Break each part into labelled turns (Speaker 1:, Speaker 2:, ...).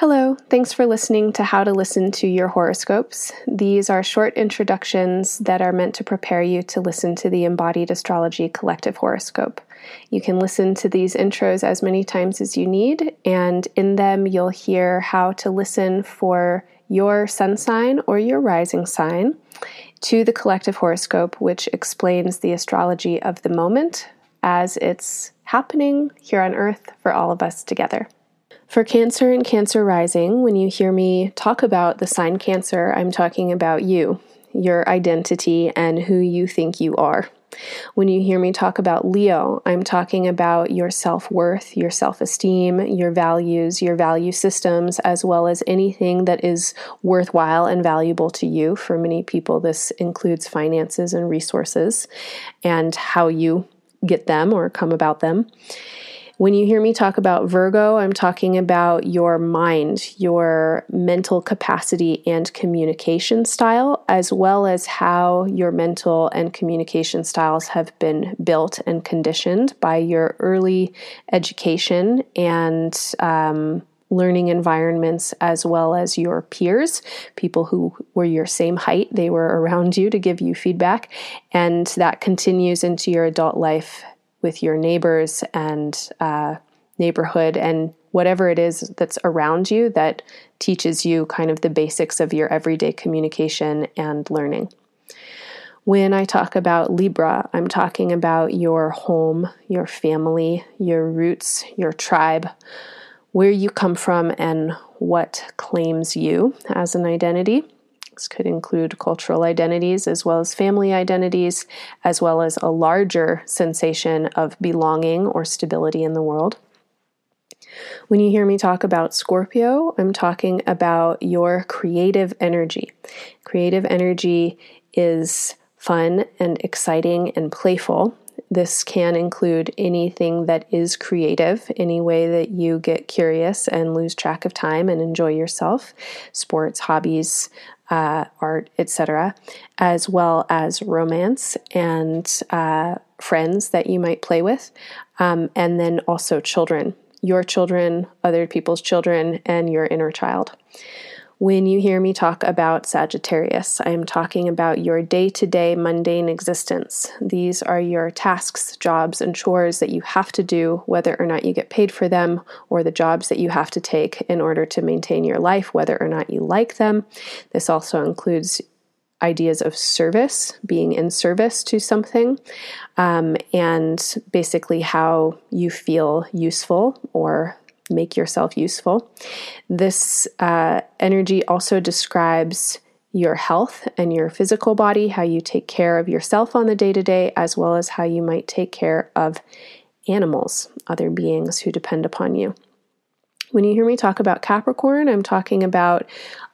Speaker 1: Hello, thanks for listening to How to Listen to Your Horoscopes. These are short introductions that are meant to prepare you to listen to the Embodied Astrology Collective Horoscope. You can listen to these intros as many times as you need, and in them, you'll hear how to listen for your sun sign or your rising sign to the collective horoscope, which explains the astrology of the moment as it's happening here on Earth for all of us together. For Cancer and Cancer Rising, when you hear me talk about the sign Cancer, I'm talking about you, your identity, and who you think you are. When you hear me talk about Leo, I'm talking about your self worth, your self esteem, your values, your value systems, as well as anything that is worthwhile and valuable to you. For many people, this includes finances and resources and how you get them or come about them. When you hear me talk about Virgo, I'm talking about your mind, your mental capacity and communication style, as well as how your mental and communication styles have been built and conditioned by your early education and um, learning environments as well as your peers, people who were your same height, they were around you to give you feedback, and that continues into your adult life with your neighbors and uh, neighborhood and whatever it is that's around you that teaches you kind of the basics of your everyday communication and learning. When I talk about Libra, I'm talking about your home, your family, your roots, your tribe, where you come from, and what claims you as an identity. This could include cultural identities as well as family identities, as well as a larger sensation of belonging or stability in the world. When you hear me talk about Scorpio, I'm talking about your creative energy. Creative energy is fun and exciting and playful. This can include anything that is creative, any way that you get curious and lose track of time and enjoy yourself, sports, hobbies, uh, art, etc., as well as romance and uh, friends that you might play with, um, and then also children, your children, other people's children, and your inner child. When you hear me talk about Sagittarius, I am talking about your day to day mundane existence. These are your tasks, jobs, and chores that you have to do, whether or not you get paid for them, or the jobs that you have to take in order to maintain your life, whether or not you like them. This also includes ideas of service, being in service to something, um, and basically how you feel useful or make yourself useful. This uh, energy also describes your health and your physical body, how you take care of yourself on the day to day, as well as how you might take care of animals, other beings who depend upon you. When you hear me talk about Capricorn, I'm talking about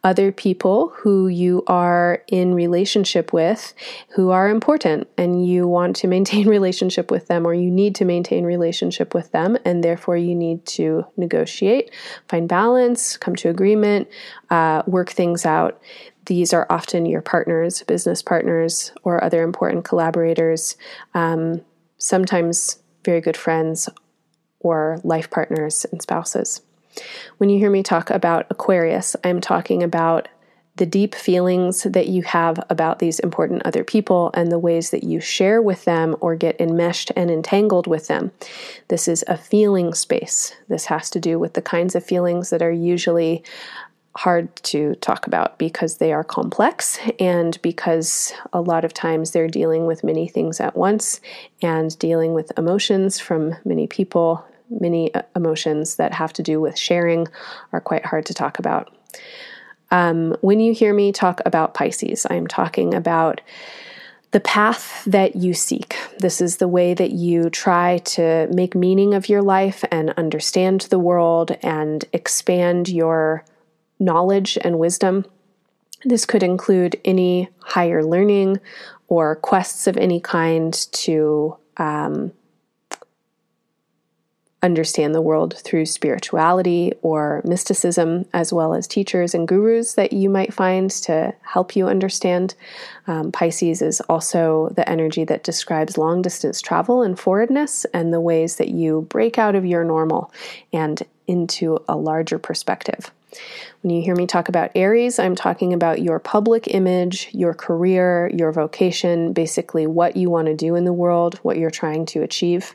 Speaker 1: other people who you are in relationship with who are important and you want to maintain relationship with them or you need to maintain relationship with them and therefore you need to negotiate, find balance, come to agreement, uh, work things out. These are often your partners, business partners, or other important collaborators, um, sometimes very good friends or life partners and spouses. When you hear me talk about Aquarius, I'm talking about the deep feelings that you have about these important other people and the ways that you share with them or get enmeshed and entangled with them. This is a feeling space. This has to do with the kinds of feelings that are usually hard to talk about because they are complex and because a lot of times they're dealing with many things at once and dealing with emotions from many people many uh, emotions that have to do with sharing are quite hard to talk about. Um, when you hear me talk about Pisces, I'm talking about the path that you seek. This is the way that you try to make meaning of your life and understand the world and expand your knowledge and wisdom. This could include any higher learning or quests of any kind to um, understand the world through spirituality or mysticism, as well as teachers and gurus that you might find to help you understand. Um, Pisces is also the energy that describes long distance travel and forwardness and the ways that you break out of your normal and into a larger perspective. When you hear me talk about Aries, I'm talking about your public image, your career, your vocation, basically what you want to do in the world, what you're trying to achieve.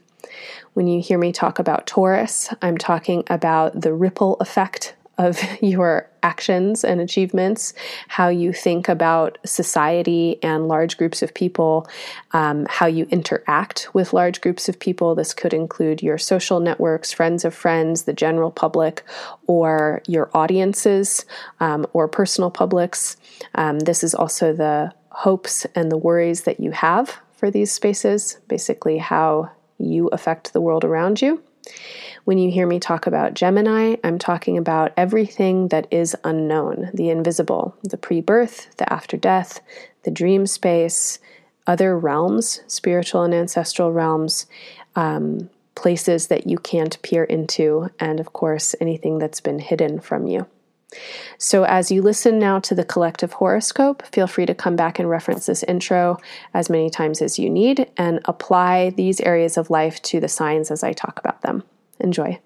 Speaker 1: When you hear me talk about Taurus, I'm talking about the ripple effect of your actions and achievements, how you think about society and large groups of people, um, how you interact with large groups of people. This could include your social networks, friends of friends, the general public, or your audiences um, or personal publics. Um, this is also the hopes and the worries that you have for these spaces, basically, how you affect the world around you. When you hear me talk about Gemini, I'm talking about everything that is unknown, the invisible, the pre birth, the after death, the dream space, other realms, spiritual and ancestral realms, um, places that you can't peer into, and of course, anything that's been hidden from you. So, as you listen now to the collective horoscope, feel free to come back and reference this intro as many times as you need and apply these areas of life to the signs as I talk about them. Enjoy.